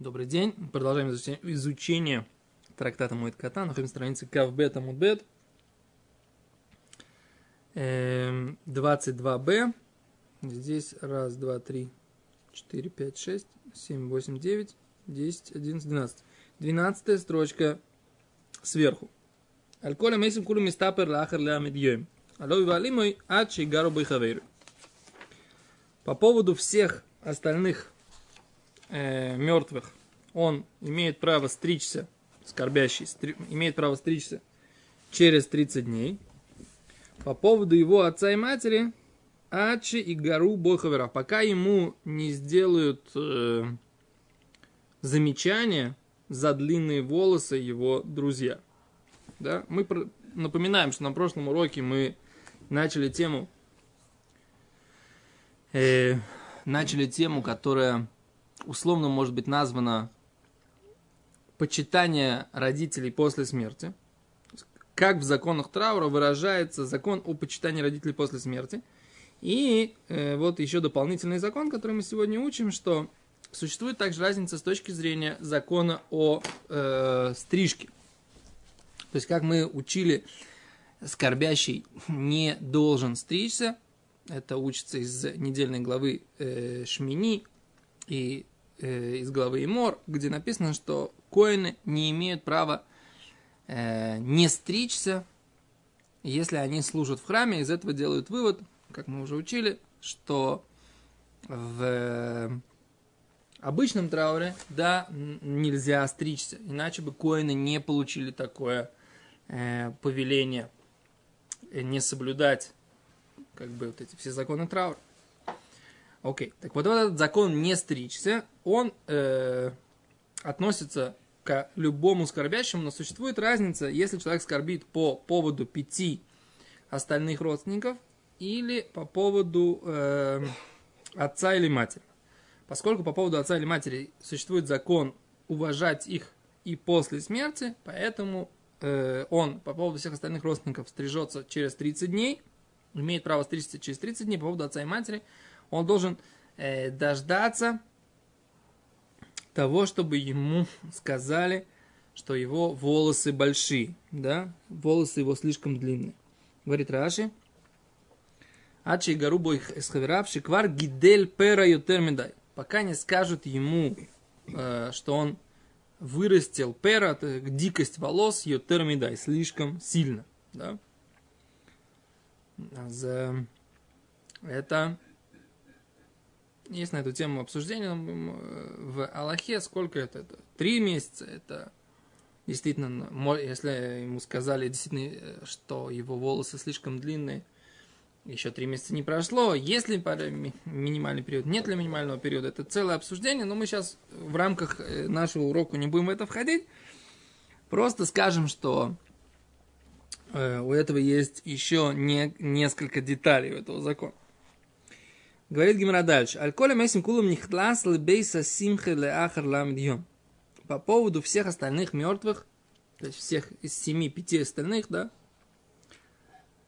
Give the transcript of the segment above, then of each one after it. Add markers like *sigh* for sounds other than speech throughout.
Добрый день. Продолжаем изучение трактата Моэд Катан. Находимся на כ״ב עמוד ב׳. 22b. Эм, Здесь раз, два, три, четыре, пять, шесть, семь, восемь, девять, десять, одиннадцать, двенадцать. Двенадцатая строчка сверху. על כל המתים כולן מסתפר לאחר שלשים יום. על אביו ועל אמו עד שיגערו בו חביריו. По поводу всех остальных э, мертвых, он имеет право стричься, скорбящий, стри, имеет право стричься через 30 дней. По поводу его отца и матери, Ачи и Гару Бойховера, пока ему не сделают э, замечания за длинные волосы его друзья. Да? Мы про... напоминаем, что на прошлом уроке мы начали тему, э, начали тему, которая условно может быть названо почитание родителей после смерти. Как в законах траура выражается закон о почитании родителей после смерти. И э, вот еще дополнительный закон, который мы сегодня учим, что существует также разница с точки зрения закона о э, стрижке. То есть, как мы учили, скорбящий не должен стричься. Это учится из недельной главы э, Шмини и э, из главы Имор, где написано, что коины не имеют права э, не стричься, если они служат в храме. Из этого делают вывод, как мы уже учили, что в обычном трауре, да, нельзя стричься, иначе бы коины не получили такое э, повеление э, не соблюдать как бы вот эти все законы траура. Окей, так вот этот закон не стричься, он э, относится к любому скорбящему, но существует разница, если человек скорбит по поводу пяти остальных родственников или по поводу э, отца или матери. Поскольку по поводу отца или матери существует закон уважать их и после смерти, поэтому э, он по поводу всех остальных родственников стрижется через 30 дней, имеет право стричься через 30 дней, по поводу отца и матери – он должен э, дождаться того, чтобы ему сказали, что его волосы большие, да, волосы его слишком длинные. Говорит Раши, Ачи гарубо их эсхаверав шиквар гидель пера ютермидай. Пока не скажут ему, э, что он вырастил пера, дикость волос, ютермидай, слишком сильно. Да? За это есть на эту тему обсуждение в Аллахе, сколько это? это три месяца, это действительно, если ему сказали действительно, э, что его волосы слишком длинные, еще три месяца не прошло, есть ли минимальный период, нет ли минимального периода, это целое обсуждение, но мы сейчас в рамках э, нашего урока не будем в это входить, просто скажем, что э, у этого есть еще не, несколько деталей у этого закона. Говорит Гимара дальше. Аль-Коля Месим Кулам Нихтлас Лебейса Симхе Леахар Ламдьем. По поводу всех остальных мертвых, то есть всех из семи, пяти остальных, да,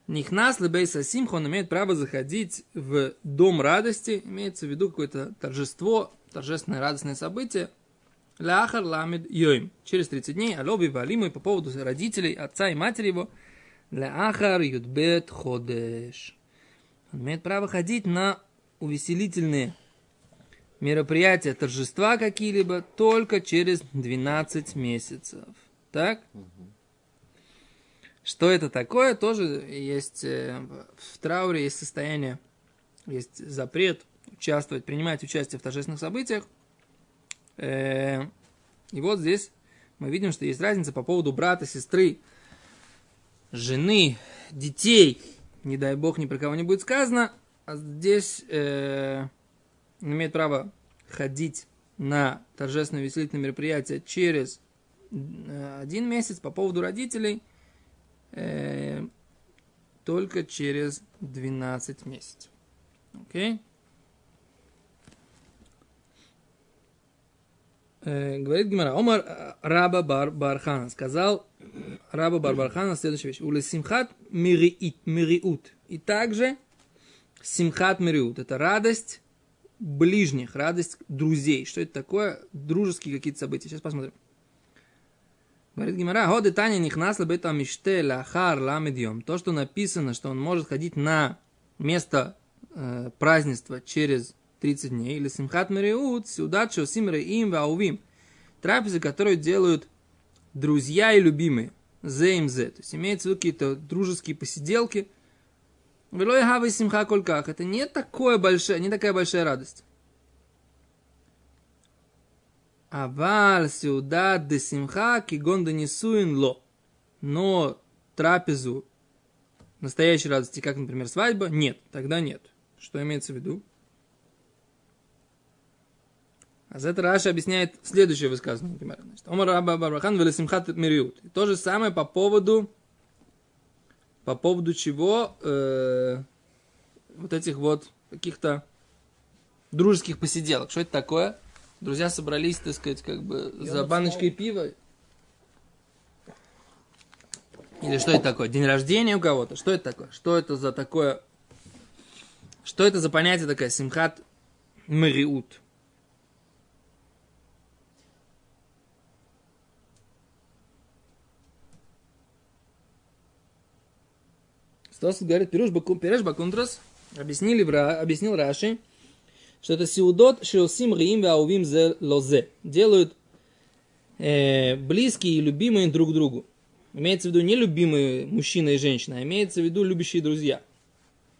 Нихнас Лебейса Симха, он имеет право заходить в дом радости, имеется в виду какое-то торжество, торжественное радостное событие, Лахар ламид йоим. Через 30 дней алоби валиму по поводу родителей, отца и матери его. Лахар юдбет ходеш. Он имеет право ходить на увеселительные мероприятия, торжества какие-либо только через 12 месяцев. Так? Что это такое? Тоже есть э, в трауре есть состояние, есть запрет участвовать, принимать участие в торжественных событиях. Э, и вот здесь мы видим, что есть разница по поводу брата, сестры, жены, детей. Не дай бог, ни про кого не будет сказано а здесь э, имеет право ходить на торжественное веселительное мероприятие через э, один месяц по поводу родителей э, только через 12 месяцев. Окей? Э, говорит Гимара, Омар э, Раба Бар Бархана сказал Раба Бар Бархана следующая вещь. Улесимхат мириут. И также Симхат Мириут – это радость ближних, радость друзей. Что это такое? Дружеские какие-то события. Сейчас посмотрим. Говорит Гимара, ходы Таня нихнасла бета миште лахар ламедьем. То, что написано, что он может ходить на место э, празднества через 30 дней, или симхат мериут, сюдат шосим им ваувим. Трапезы, которые делают друзья и любимые. Зе им зе. То есть имеется в виду какие-то дружеские посиделки. Велой хавы симха кольках. Это не такое большое, не такая большая радость. Аваль сюда де симха кигон несуин ло. Но трапезу настоящей радости, как, например, свадьба, нет, тогда нет. Что имеется в виду? А за это Раша объясняет следующее высказывание. Омар Раба Барбахан велесимхат мириут. То же самое по поводу по поводу чего э, вот этих вот каких-то дружеских посиделок. Что это такое? друзья собрались, так сказать, как бы Я за баночкой пива. Или что это такое? День рождения у кого-то? Что это такое? Что это за такое? Что это за понятие такое? Симхат Мариут. Стас говорит, Пируш Бакунтрас, объяснили, объяснил Раши, что это сиудот шиосим риим ваувим зе лозе. Делают э, близкие и любимые друг другу. Имеется в виду не любимые мужчина и женщина, а имеется в виду любящие друзья.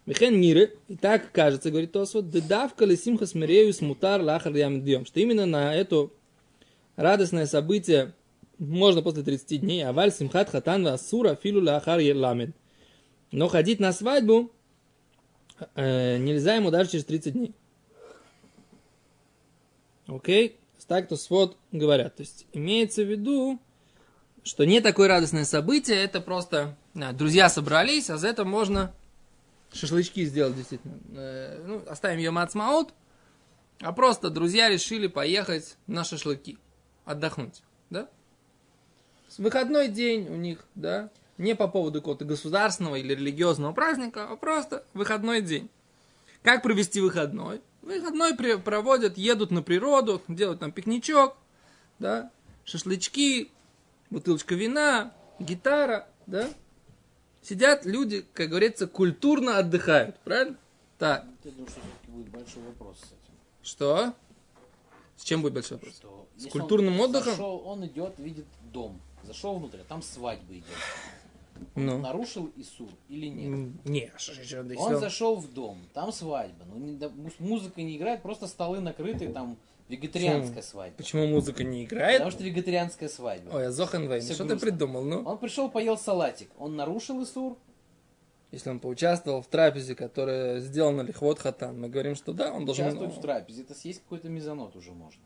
Михен миры, и так кажется, говорит Тосфот, дедавка ли симха смирею смутар лахар ямдьем, что именно на это радостное событие можно после 30 дней, аваль симхат хатан асура филу лахар ламед. Но ходить на свадьбу э, нельзя ему даже через 30 дней. Окей? Так то свод говорят. То есть имеется в виду, что не такое радостное событие, это просто да, друзья собрались, а за это можно шашлычки сделать действительно. Э, ну, оставим ее мацмаут, а просто друзья решили поехать на шашлыки, отдохнуть, да? Выходной день у них, да, не по поводу какого-то государственного или религиозного праздника, а просто выходной день. Как провести выходной? Выходной проводят, едут на природу, делают там пикничок, да, шашлычки, бутылочка вина, гитара, да. Сидят люди, как говорится, культурно отдыхают, правильно? Так. Я думаю, что все-таки будет большой вопрос с этим. Что? С чем будет большой вопрос? Что, с культурным он отдыхом? Зашел, он идет, видит дом. Зашел внутрь, а там свадьба идет. Ну. Нарушил Исур или нет? Не, Он зашел в дом, там свадьба. Ну, не, музыка не играет, просто столы накрыты, там вегетарианская Почему? свадьба. Почему музыка не играет? Потому что вегетарианская свадьба. Ой, а Зохенвейн, что грустно. ты придумал, ну? Он пришел, поел салатик. Он нарушил Исур? Если он поучаствовал в трапезе, которая сделана лихвот хатан, мы говорим, что да, он должен... Участвовать в трапезе, это съесть какой-то мезонот уже можно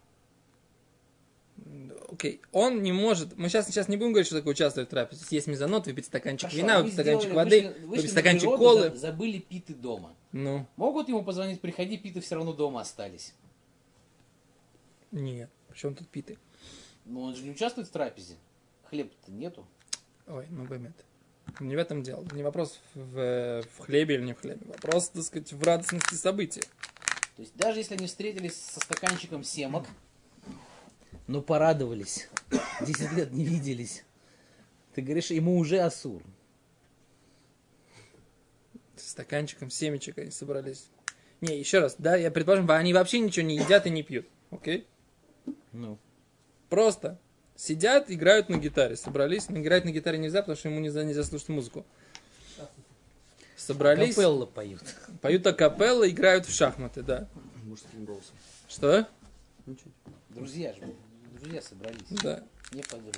окей, okay. он не может, мы сейчас, сейчас не будем говорить, что такое участвовать в трапезе, съесть мезонот, выпить стаканчик Хорошо, вина, выпить стаканчик воды, вышли, вышли выпить стаканчик природу, колы. Забыли питы дома. Ну. Могут ему позвонить, приходи, питы все равно дома остались. Нет, причем тут питы? Ну он же не участвует в трапезе. Хлеба-то нету. Ой, ну бэмет. Не в этом дело. Не вопрос в, в хлебе или не в хлебе. Вопрос, так сказать, в радостности события. То есть даже если они встретились со стаканчиком семок, но порадовались. *coughs* Десять лет не виделись. Ты говоришь, ему уже Асур. С стаканчиком семечек они собрались. Не, еще раз, да, я предположим, они вообще ничего не едят и не пьют. Окей? Ну. Просто сидят, играют на гитаре. Собрались. Но играть на гитаре нельзя, потому что ему нельзя, нельзя слушать музыку. Собрались. Капелла поют. Поют акапелла, играют в шахматы, да. Мужским голосом. Что? Ничего. Друзья же друзья собрались. Да. Не подруги.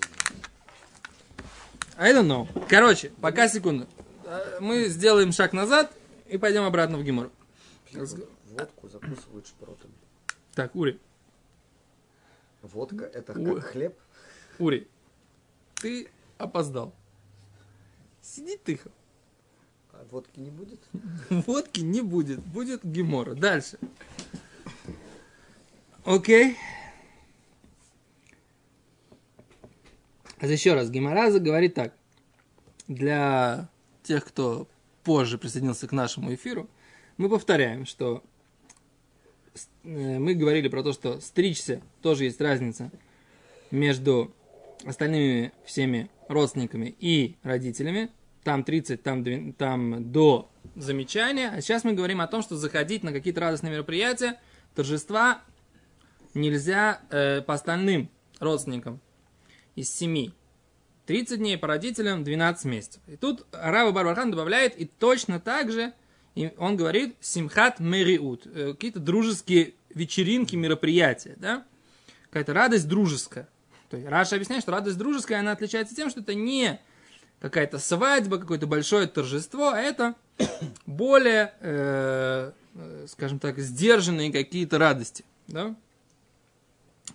I don't know. Короче, пока секунду. Э, мы сделаем шаг назад и пойдем обратно в Гимор. Водку закусывают шпротами. Так, Ури. Водка это как У... хлеб? Ури, ты опоздал. Сиди тихо. А водки не будет? *laughs* Водки не будет. Будет гемора. Дальше. Окей. Okay. А еще раз, Гемораза говорит так. Для тех, кто позже присоединился к нашему эфиру, мы повторяем, что э, мы говорили про то, что стричься тоже есть разница между остальными всеми родственниками и родителями. Там 30, там, две- там до замечания. А сейчас мы говорим о том, что заходить на какие-то радостные мероприятия, торжества нельзя э, по остальным родственникам из семи. 30 дней по родителям, 12 месяцев. И тут Рава Барбархан добавляет, и точно так же и он говорит симхат мериут, э, какие-то дружеские вечеринки, мероприятия, да? Какая-то радость дружеская. То есть Раша объясняет, что радость дружеская, она отличается тем, что это не какая-то свадьба, какое-то большое торжество, а это *coughs* более, э, э, скажем так, сдержанные какие-то радости, да?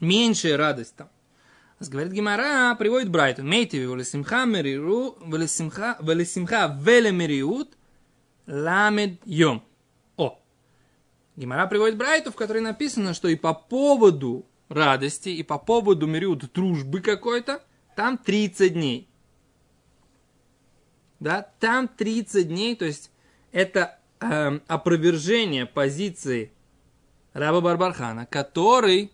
Меньшая радость там. Говорит Гимара, приводит Брайтон, мейтиви, велесимха мериру, велесимха, велесимха велемериут, ламед йом. О! Гимара приводит Брайту, в которой написано, что и по поводу радости, и по поводу мериут дружбы какой-то, там 30 дней. Да, там 30 дней, то есть это эм, опровержение позиции раба Барбархана, который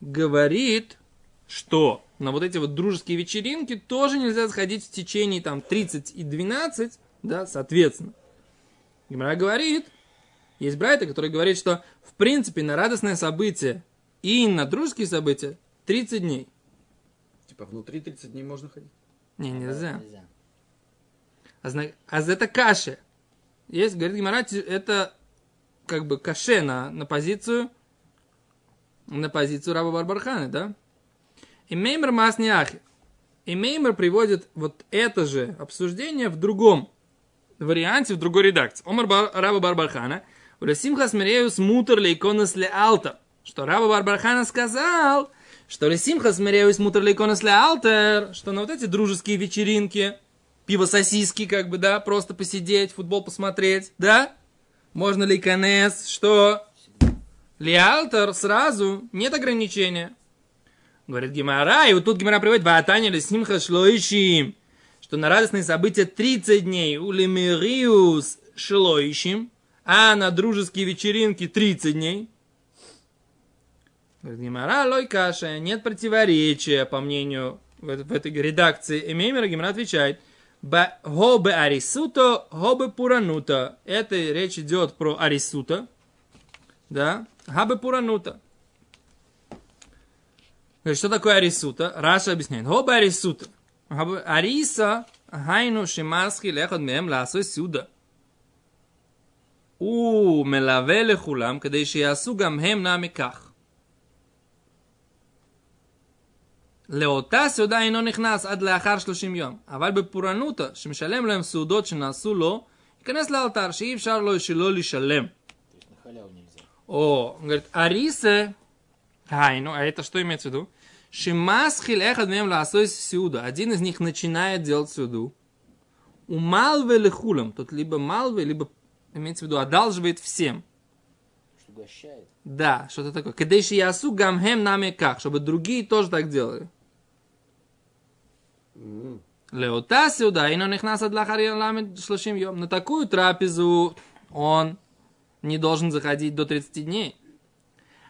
говорит, что на вот эти вот дружеские вечеринки тоже нельзя сходить в течение там 30 и 12, да, соответственно. Гимара говорит, есть Брайта, который говорит, что в принципе на радостное событие и на дружеские события 30 дней. Типа внутри 30 дней можно ходить? Не, нельзя. Нельзя. А, зна- а за это каше. Есть, говорит Гимара, это как бы каше на, на позицию на позицию раба Барбарханы, да? И Меймер Масниахи. И Меймер приводит вот это же обсуждение в другом варианте, в другой редакции. Омар Бар- раба Барбархана. Урасимха смиреюс мутер лейконас ле алта. Что раба Барбархана сказал, что Лесимха смиреюс мутер лейконас ле алтер, что на вот эти дружеские вечеринки, пиво-сосиски, как бы, да, просто посидеть, футбол посмотреть, да? Можно ли конес, что Лиалтер сразу, нет ограничения. Говорит Гимара, и вот тут Гимара приводит Ваатаня Лесимха Шлоишим, что на радостные события 30 дней у Лемириус Шлоишим, а на дружеские вечеринки 30 дней. Говорит Гимара, лой каша, нет противоречия, по мнению в, в этой редакции Эмеймера, Гимара отвечает, «Ба- Хобе арисуто, хобе пуранута. Это речь идет про арисута, да, хабе пуранута. Говорит, Что такое арисута? Раша объясняет. Хобе арисута. Хабе- Ариса, хайну шимасхи лехот мем ласой сюда. הוא מלווה לכולם כדי שיעשו גם הם נע מכך. לאותה סעודה אינו נכנס עד לאחר 30 יום, אבל בפורענותא, שמשלם להם סעודות שנעשו לו, ייכנס לאלתר, שאי אפשר לו שלא לשלם. То есть на халяву нельзя. О, он говорит, Арисе, Хайну, а это что имеется в виду? Шимасхил эхад мем ласой сюда. Один из них начинает делать сюду. У Малве лехулам, тут либо Малве, либо, имеется в виду, одалживает всем. Что угощает. Да, что-то такое. Кадейши ясу гамхем нами как, чтобы другие тоже так делали. Леота сюда, и он их нас ламет шлашим йом. На такую трапезу он не должен заходить до 30 дней.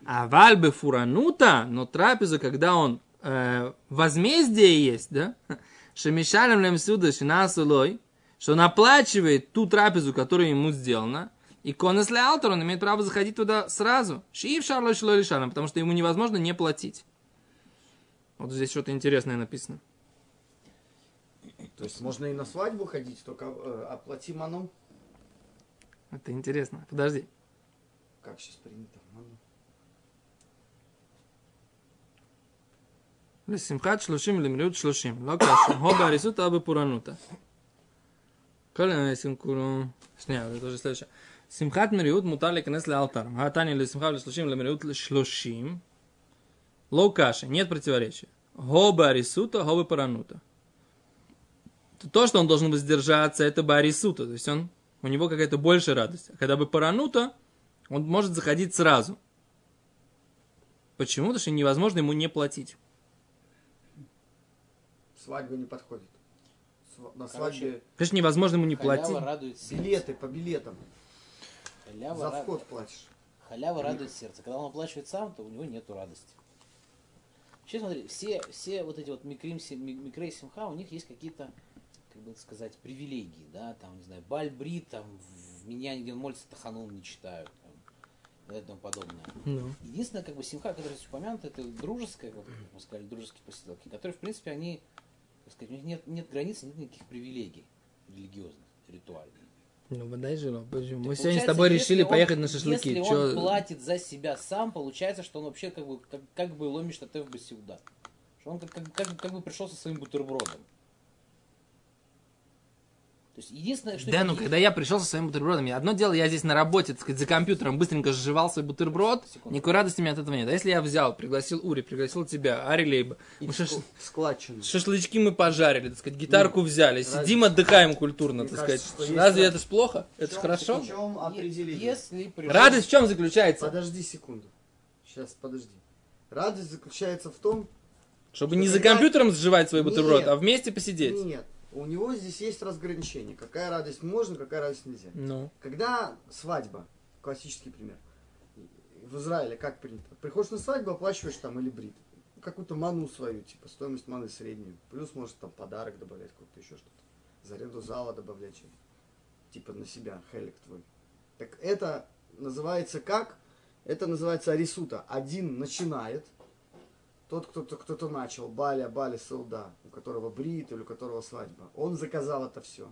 А вальбе фуранута, но трапезу, когда он э, возмездие есть, да? Шемишалем лем сюда шинасулой, что он оплачивает ту трапезу, которая ему сделана, и конес ле алтер, он имеет право заходить туда сразу. Шиив шарлой шлой лишалом, потому что ему невозможно не платить. Вот здесь что-то интересное написано. То есть можно и на свадьбу ходить, только э, оплати ману. Это интересно. Подожди. Как сейчас принято? Ману. לשמחת שלושים ולמילות שלושים. לא קשה. הו בהריסותא או בפורענותא. כל העסקים כולו... שנייה, זה тоже следующее. שמחת מריעות מותר להיכנס לאלתר. התניא לשמחה ולשלושים למריעות לשלושים. לא קשה. Нет противоречия. Хо барисута, хо паранута. То, что он должен воздержаться, это барисута. То есть он, у него какая-то большая радость. А когда бы паранута, он может заходить сразу. Почему? Потому что невозможно ему не платить. Свадьба не подходит. Сва- На Короче, свадьбе Конечно, невозможно ему не Халява платить. радует сердце. билеты по билетам. Халява, За вход платишь. Халява радует сердце. Когда он оплачивает сам, то у него нету радости. Вообще, смотри, все, все вот эти вот микрим, микрей симха, у них есть какие-то, как бы сказать, привилегии, да, там, не знаю, бальбрит, там, в меня молится таханун не читают, там, и тому подобное. Ну. Единственное, как бы, симха, которая здесь упомянута, это дружеская, вот, как мы сказали, дружеские посиделки, которые, в принципе, они, так сказать, у них нет, нет границ, нет никаких привилегий религиозных, ритуальных. Ну, подай же, ну, почему? Мы сегодня с тобой решили он- поехать на шашлыки. Если Чё- он платит за себя сам, получается, что он вообще как бы, как, как бы ломишь татев бы сюда. Что он как, как, как, как бы пришел со своим бутербродом. То есть единственное, что... Да, ну есть- когда я пришел со своими бутербродами, одно дело, я здесь на работе, так сказать, за компьютером быстренько сживал свой бутерброд, Секунду. никакой радости мне от этого нет. А если я взял, пригласил Ури, пригласил тебя, Ари Лейба, мы шаш- складчину. шашлычки мы пожарили, так сказать, гитарку Ну, взяли, разве- сидим, отдыхаем культурно, Мне так кажется, сказать. что есть Разве это ж плохо? Это ж хорошо? В чем? Если пришел... Радость в чем заключается? Подожди секунду. Сейчас, подожди. Радость заключается в том, Чтобы не за компьютером сживать свой бутерброд, Нет. а вместе посидеть. нет, у него здесь есть разграничение. Какая радость можно, какая радость нельзя. Ну, Когда свадьба, классический пример, в Израиле как принято? Приходишь на свадьбу, оплачиваешь там или брит. Какую-то ману свою, типа стоимость маны среднюю. Плюс может там подарок добавлять, какой-то еще что-то. За аренду зала добавлять что-то. Типа на себя, хелик твой. Так это называется как? Это называется арисута. Один начинает, тот, кто-то, кто-то начал, Баля, Баля, Сауда, у которого брит или у которого свадьба. Он заказал это все.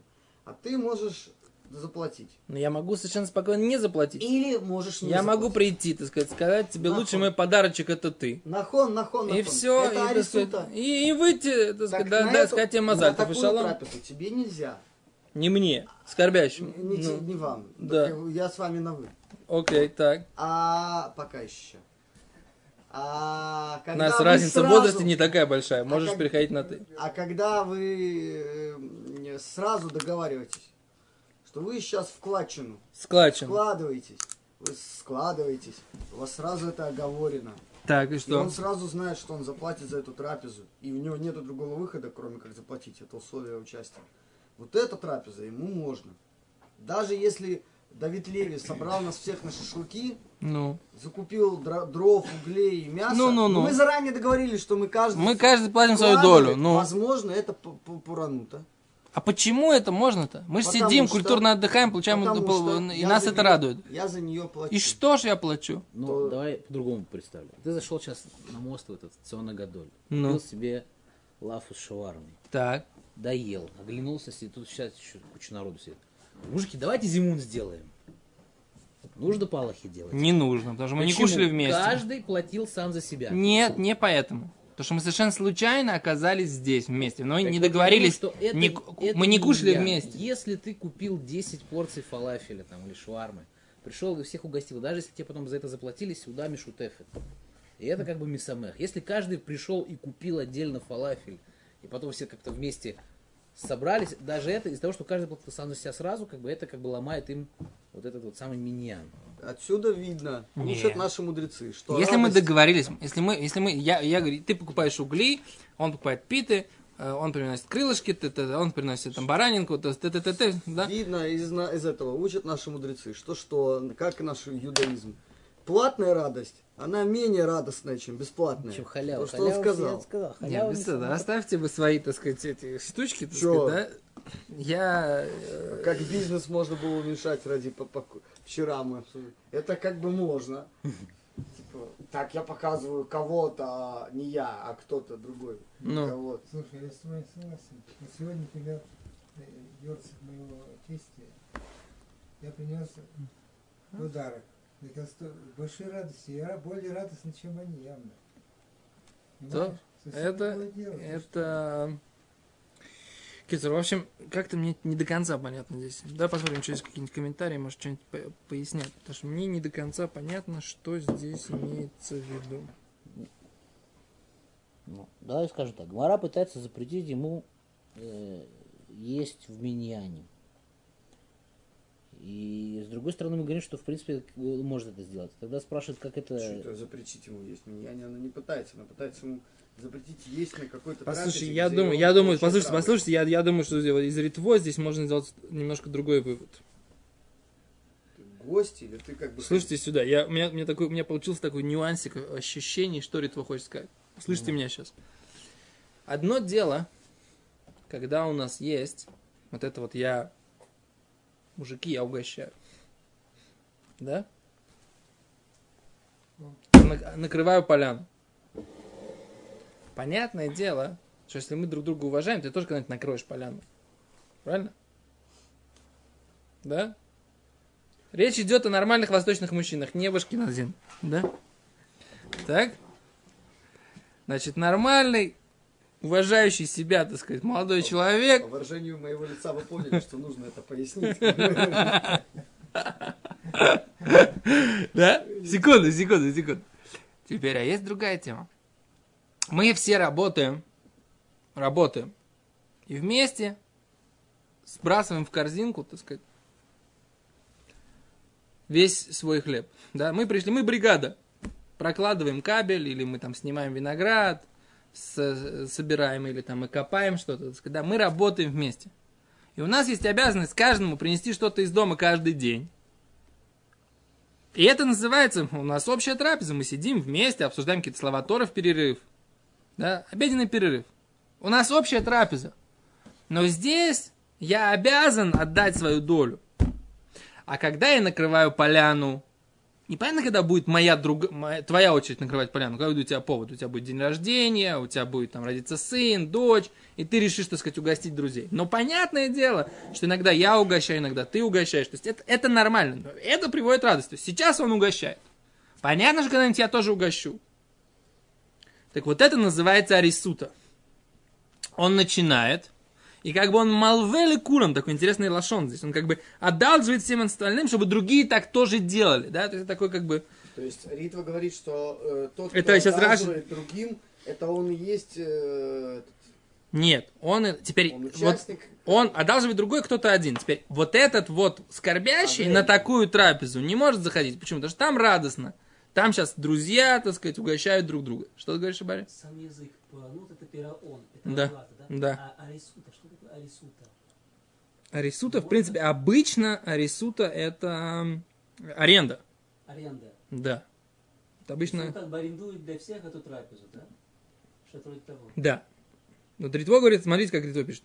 А ты можешь заплатить. но я могу совершенно спокойно не заплатить. Или можешь не Я могу заплатить. прийти, так сказать, сказать тебе, Нахуй. лучший мой подарочек это ты. Нахон, нахон, нахон. И все, Это и, арисута. сказать, и, и выйти, так Так сказать, на да, эту- сказать тебе на мазаль, такую шалом. трапезу тебе нельзя. Не мне, скорбящему. Не, Ну, не вам. да. Я с вами на вы. окей, так. А пока еще. А У когда нас вы разница в сразу- возрасте не такая большая, можешь как- переходить на ты. А когда вы э, сразу договариваетесь, что вы сейчас вкладчину Складчен. вкладываетесь, вы складываетесь, у вас сразу это оговорено. Так, и И что? он сразу знает, что он заплатит за эту трапезу. И у него нет другого выхода, кроме как заплатить. Это условие участия. Вот эта трапеза ему можно. Даже если Давид Леви собрал нас всех на шашлыки, Ну. закупил дро- дров, углей и мясо. Ну-ну-ну. Мы заранее договорились, что мы каждый... Мы каждый платим свою долю. Ну. Возможно, это п- п- пуранута. А почему это можно-то? Мы же сидим, что- культурно отдыхаем, получаем, пол- что и нас это неё- радует. Я за нее плачу. И что ж я плачу? Ну, то- давай по-другому представлю. Ты зашел сейчас на мост в этот Циона Гадоль. Ну. Купил себе лафу с шавармой. Так. Доел. Оглянулся, сидит. Тут сейчас еще куча народу сидит. Мужики, давайте зимун сделаем. Нужно палахи делать. Не нужно, потому что мы не Почему? кушали вместе. Каждый платил сам за себя. Нет, не поэтому. Потому что мы совершенно случайно оказались здесь вместе. Но Так не договорились. что это- не- это мы не кушали я. вместе. Если ты купил 10 порций фалафеля там, или швармы, пришел и всех угостил, даже если тебе потом за это заплатили, сюда мишутефет. И это как бы мисамех. Если каждый пришел и купил отдельно фалафель, и потом все как-то вместе собрались, даже это из-за того, что каждый платил сам за себя сразу, как бы это как бы ломает им вот этот вот самый миньян. Отсюда видно, учат наши мудрецы, что Если мы радость- договорились, если мы, если мы, я, я говорю, ты покупаешь угли, он покупает питы, э, он приносит крылышки, т- т- он приносит там баранинку, т- т- т- т- т- да? Видно из, на- из этого, учат наши мудрецы, что, что, как и наш иудаизм. Платная радость, она менее радостная, чем бесплатная. Чем халява. То, что он Халява, сказал. я сказал, Нет, халява без мисамех. этого. оставьте вы свои, так сказать, эти штучки, так Чё? сказать, да? Я... э, Как бизнес можно было уменьшать ради Вчера мы обсудили. Это как бы можно. *laughs* Типа, так я показываю кого-то, а не я, а кто-то другой. Ну. Кого-то. Слушай, я с вами согласен. Вот сегодня, например, Йорцик моего тестя, я принес подарок. Сто- большой радости. Я более радостный, чем они, явно. Понимаешь? Совсем это- Это... Китер, в общем, как-то мне не до конца понятно здесь. Давай посмотрим, что есть какие-нибудь комментарии, может, что-нибудь по- пояснят. Потому что мне не до конца понятно, что здесь имеется в виду. Ну, давай скажу так. Гмара пытается запретить ему э, есть в миньяне. И с другой стороны мы говорим, что в принципе он может это сделать. Тогда спрашивают, как это... Что это запретить ему есть? Меня она не пытается, она пытается ему запретить есть на какой-то Послушай, трапезе, я думаю, я думаю, послушайте, радость. послушайте, я, я думаю, что из Ритво здесь можно сделать немножко другой вывод. гость, или ты как бы... Слушайте сюда, я, у, меня, у, меня такой, у меня получился такой нюансик ощущений, что Ритва хочет сказать. Слышите меня сейчас. Одно дело, когда у нас есть вот это вот я, мужики, я угощаю. Да? На- накрываю поляну. Понятное дело, что если мы друг друга уважаем, ты тоже когда-нибудь накроешь поляну. Правильно? Да? Речь идет о нормальных восточных мужчинах, не Башкиназин. Да? Так? Значит, нормальный, уважающий себя, так сказать, молодой человек, По выражению моего лица вы поняли, что нужно это пояснить. Да? Секунду, секунду, секунду. Теперь, а есть другая тема. Мы все работаем, работаем, и вместе сбрасываем в корзинку, так сказать, весь свой хлеб. Да? Мы пришли, мы бригада, прокладываем кабель, или мы там снимаем виноград, собираем, или там мы копаем что-то. так сказать, Да? Мы работаем вместе. И у нас есть обязанность каждому принести что-то из дома каждый день. И это называется, у нас общая трапеза, мы сидим вместе, обсуждаем какие-то слова Торы в перерыв. Да, обеденный перерыв. У нас общая трапеза. Но здесь я обязан отдать свою долю. А когда я накрываю поляну, непонятно, когда будет моя друг... моя- твоя очередь накрывать поляну, когда у тебя повод, у тебя будет день рождения, у тебя будет там родиться сын, дочь, и ты решишь, так сказать, угостить друзей. Но понятное дело, что иногда я угощаю, иногда ты угощаешь. То есть это, это нормально. Это приводит радость. То есть сейчас он угощает. Понятно, что когда-нибудь я тоже угощу. Так вот это называется арисута. Он начинает, и как бы он малвели куром, такой интересный лошон здесь. Он как бы одалживает всем остальным, чтобы другие так тоже делали. Да? То есть такой как бы... То есть Ритва говорит, что э, тот, кто Это сейчас одалживает другим, это он и есть э, Нет, он теперь... он вот участник. он одалживает другой кто-то один. Теперь вот этот вот скорбящий А, на такую трапезу не может заходить. Почему? Потому что там радостно. Там сейчас друзья, так сказать, угощают друг друга. Что ты говоришь, Барри? Сам язык пуранут это пираон, это Да, оплата, да? да. А арисута, что такое арисута? Арисута, в принципе, обычно арисута это аренда. Аренда. Да. Это Он обычно... как бы арендует для всех эту трапезу, да? Что-то вроде того. Да. Но Ритво говорит, смотрите, как Ритво пишет.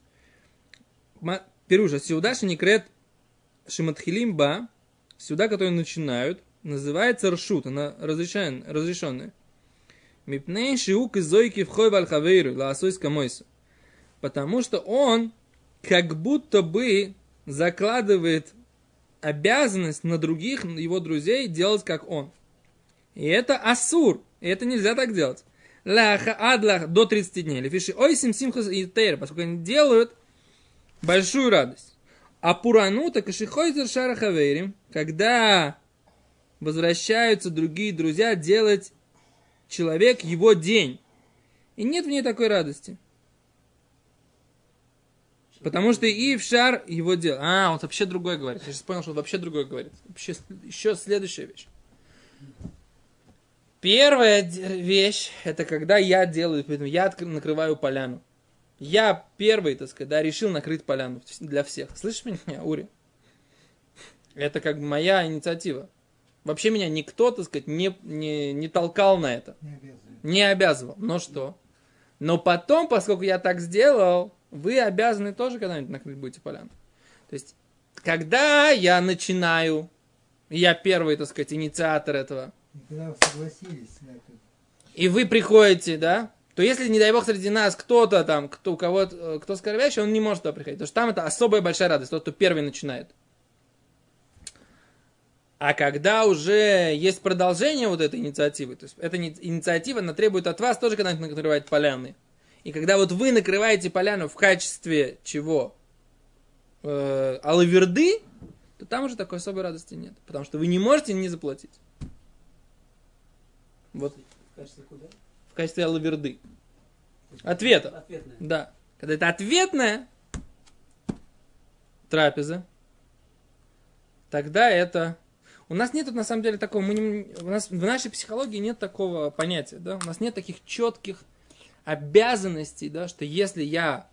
Перуша, сюда шеникрет шиматхилим ба, сюда, которые начинают, называется ршут, она разрешен, разрешенная. Мипней шиук из зойки в хой вальхавейру, лаосой скамойсу. Потому что он как будто бы закладывает обязанность на других, его друзей, делать как он. И это асур. И это нельзя так делать. Ляха адлах до 30 дней. Лефиши ойсим симхус и тейр, поскольку они делают большую радость. А пуранута кашихойзер шара хаверим, когда возвращаются другие друзья делать человек его день. И нет в ней такой радости. Потому что и в шар его делал. А, он вообще другое говорит. Я сейчас понял, что он вообще другое говорит. Вообще, еще следующая вещь. Первая вещь, это когда я делаю, поэтому я накрываю поляну. Я первый, так сказать, да, решил накрыть поляну для всех. Слышишь меня, Ури? Это как бы моя инициатива. Вообще меня никто, так сказать, не, не, не толкал на это. Не обязывает. Не обязывал. Но что? Но потом, поскольку я так сделал, вы обязаны тоже когда-нибудь накрыть будете поляну. То есть, когда я начинаю, я первый, так сказать, инициатор этого, И когда вы согласились на это, и вы приходите, да, то если, не дай бог, среди нас кто-то там, кто, у кого кто скорбящий, он не может туда приходить. Потому что там это особая большая радость, тот, кто первый начинает. А когда уже есть продолжение вот этой инициативы, то есть эта ни- инициатива, она требует от вас тоже когда-нибудь накрывать поляны. И когда вот вы накрываете поляну в качестве чего? Э, алаверды, то там уже такой особой радости нет. Потому что вы не можете не заплатить. Вот В качестве куда? в качестве алаверды. Ответа. Ответная. Да. Когда это ответная трапеза, тогда это... У нас нет на самом деле такого, мы не- у нас в нашей психологии нет такого понятия, да, у нас нет таких четких обязанностей, да, что если я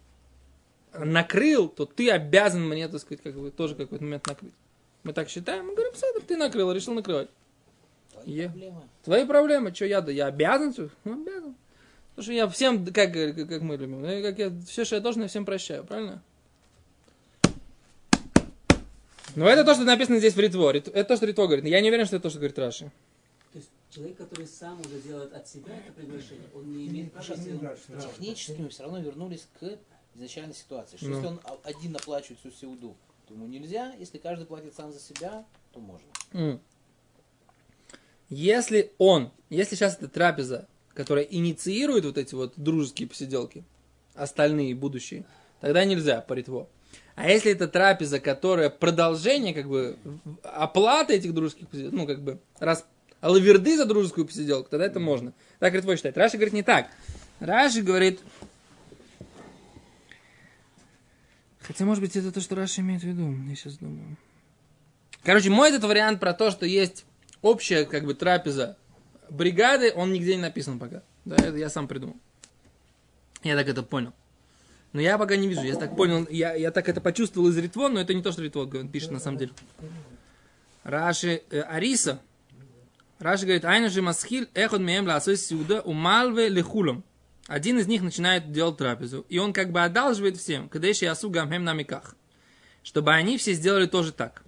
накрыл, то ты обязан мне, так сказать, как бы тоже какой-то момент накрыть. Мы так считаем, мы говорим, Седр, ты накрыл, решил накрывать. Твои Е. проблемы. Твои проблемы, что я, да, я обязан? всё? Ну, обязан. Потому что я всем, как, как, как мы любим, ну, как я, все, что я должен, я всем прощаю, правильно? Но это то, что написано здесь в Ритво. Рит- Это то, что Ритво говорит. Я не уверен, что это то, что говорит Раши. То есть человек, который сам уже делает от себя это приглашение, он не имеет права. Технически мы все равно вернулись к изначальной ситуации. Что Ну. если он а- один оплачивает всю сеуду, то ему нельзя. Если каждый платит сам за себя, то можно. Если он, если сейчас это трапеза, которая инициирует вот эти вот дружеские посиделки, остальные будущие, тогда нельзя по ритво. А если это трапеза, которая продолжение, как бы, оплата этих дружеских посиделок, ну, как бы, раз лаверды за дружескую посиделку, тогда это можно. Так ритво считает. Раши говорит не так. Раши говорит... Хотя, может быть, это то, что Раши имеет в виду. Я сейчас думаю. Короче, мой этот вариант про то, что есть общая как бы трапеза бригады, он нигде не написан пока. Да, это я сам придумал. Я так это понял. Но я пока не вижу. Я так понял, я, я так это почувствовал из Ритвон, но это не то, что Ритвон пишет на самом деле. Раши э, Ариса. Раши говорит, Айна же масхиль эхот меем ласой сюда у малве лехулом. Один из них начинает делать трапезу, и он как бы одалживает всем, когда еще ясу гамхем на миках, чтобы они все сделали тоже так.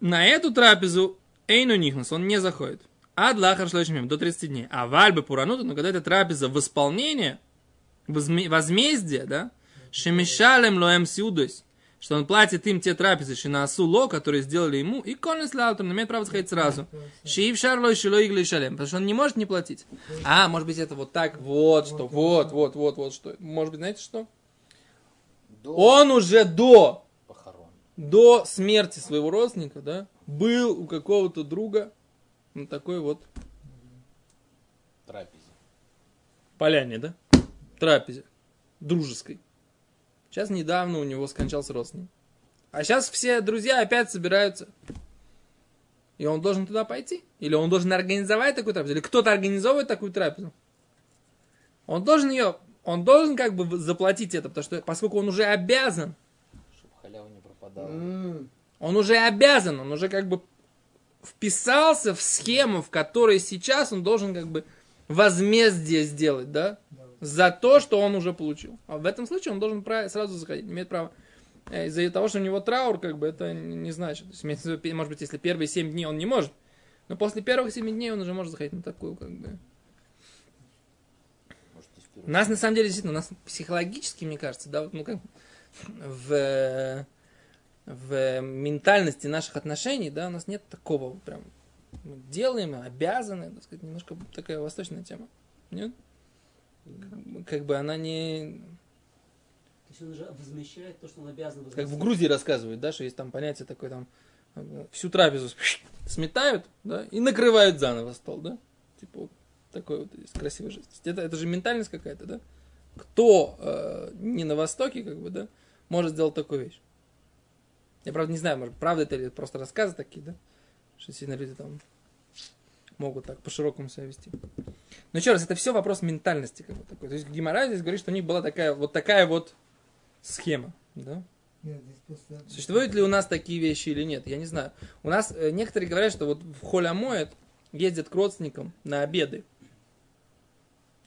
На эту трапезу Эйну Нихнус, он не заходит. Ад лахар шлойшмим, до 30 дней. А вальбы пуранута, но когда это трапеза в исполнение, возме- возмездие, да, шемишалем лоэм сиудойс, что он платит им те трапезы, шинасу ло, которые сделали ему, и конес лаутом, он имеет право заходить сразу. Шиив шарлой шило игли шалем, потому что он не может не платить. А, может быть, это вот так, вот что, вот, вот, вот, вот что. Может быть, знаете что? Он уже до до смерти своего родственника, да, был у какого-то друга на такой вот Трапезе. поляне, да, трапезе, дружеской. Сейчас недавно у него скончался родственник. А сейчас все друзья опять собираются. И он должен туда пойти? Или он должен организовать такую трапезу? Или кто-то организовывает такую трапезу? Он должен ее, он должен как бы заплатить это, потому что, поскольку он уже обязан, Чтобы халява не пропадала. Он уже обязан, он уже как бы вписался в схему, в которой сейчас он должен как бы возмездие сделать, да, за то, что он уже получил. А в этом случае он должен сразу заходить, имеет право. Э, Из-за того, что у него траур, как бы, это не значит. То есть, может быть, если первые 7 дней он не может, но после первых 7 дней он уже может заходить на такую, как бы. У нас, на самом деле, действительно, у нас психологически, мне кажется, да, вот, ну, как в, в ментальности наших отношений, да, у нас нет такого прям мы делаем, обязаны, так сказать, немножко такая восточная тема. Нет? Как бы- она не... То есть он уже возмещает то, что он обязан Как в возместить. Грузии рассказывают, да, что есть там понятие такое, там, э, всю трапезу сметают, да, и накрывают заново стол, да. Типа вот такой вот есть красивый жест. Это, это же ментальность какая-то, да. Кто э, не на Востоке, как бы, да, может сделать такую вещь. Я, правда, не знаю, может, правда это или просто рассказы такие, да, что сильно люди там могут так по-широкому себя вести. Но еще раз, это все вопрос ментальности, как бы такой. То есть Гимара здесь говорит, что у них была такая вот такая вот схема, да. Нет, просто... Существуют ли у нас такие вещи или нет, я не знаю. У нас э, некоторые говорят, что вот в Холямоет ездят к родственникам на обеды.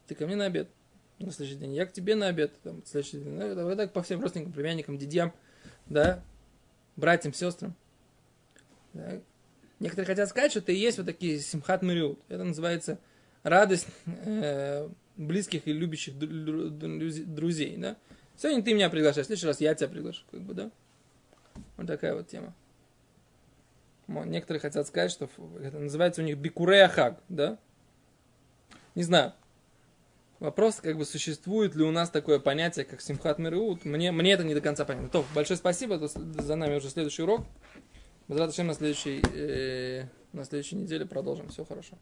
Ты ко мне на обед на следующий день, я к тебе на обед, там, на следующий день. Ну, вот так по всем родственникам, племянникам, дядям, да, братьям, сестрам. Да. Некоторые хотят сказать, что это и есть вот такие симхат мариут. Это называется радость э, близких и любящих дру- дру- друзей, да. Сегодня ты меня приглашаешь, в следующий раз я тебя приглашу, как бы, да. Вот такая вот тема. Некоторые хотят сказать, что это называется у них бикурея хаг, да? Не знаю. Вопрос, как бы, существует ли у нас такое понятие, как симхат мириут. Мне, мне это не до конца понятно. То, большое спасибо, за нами уже следующий урок. Ашем на следующей, э, на следующей неделе продолжим. Все хорошо.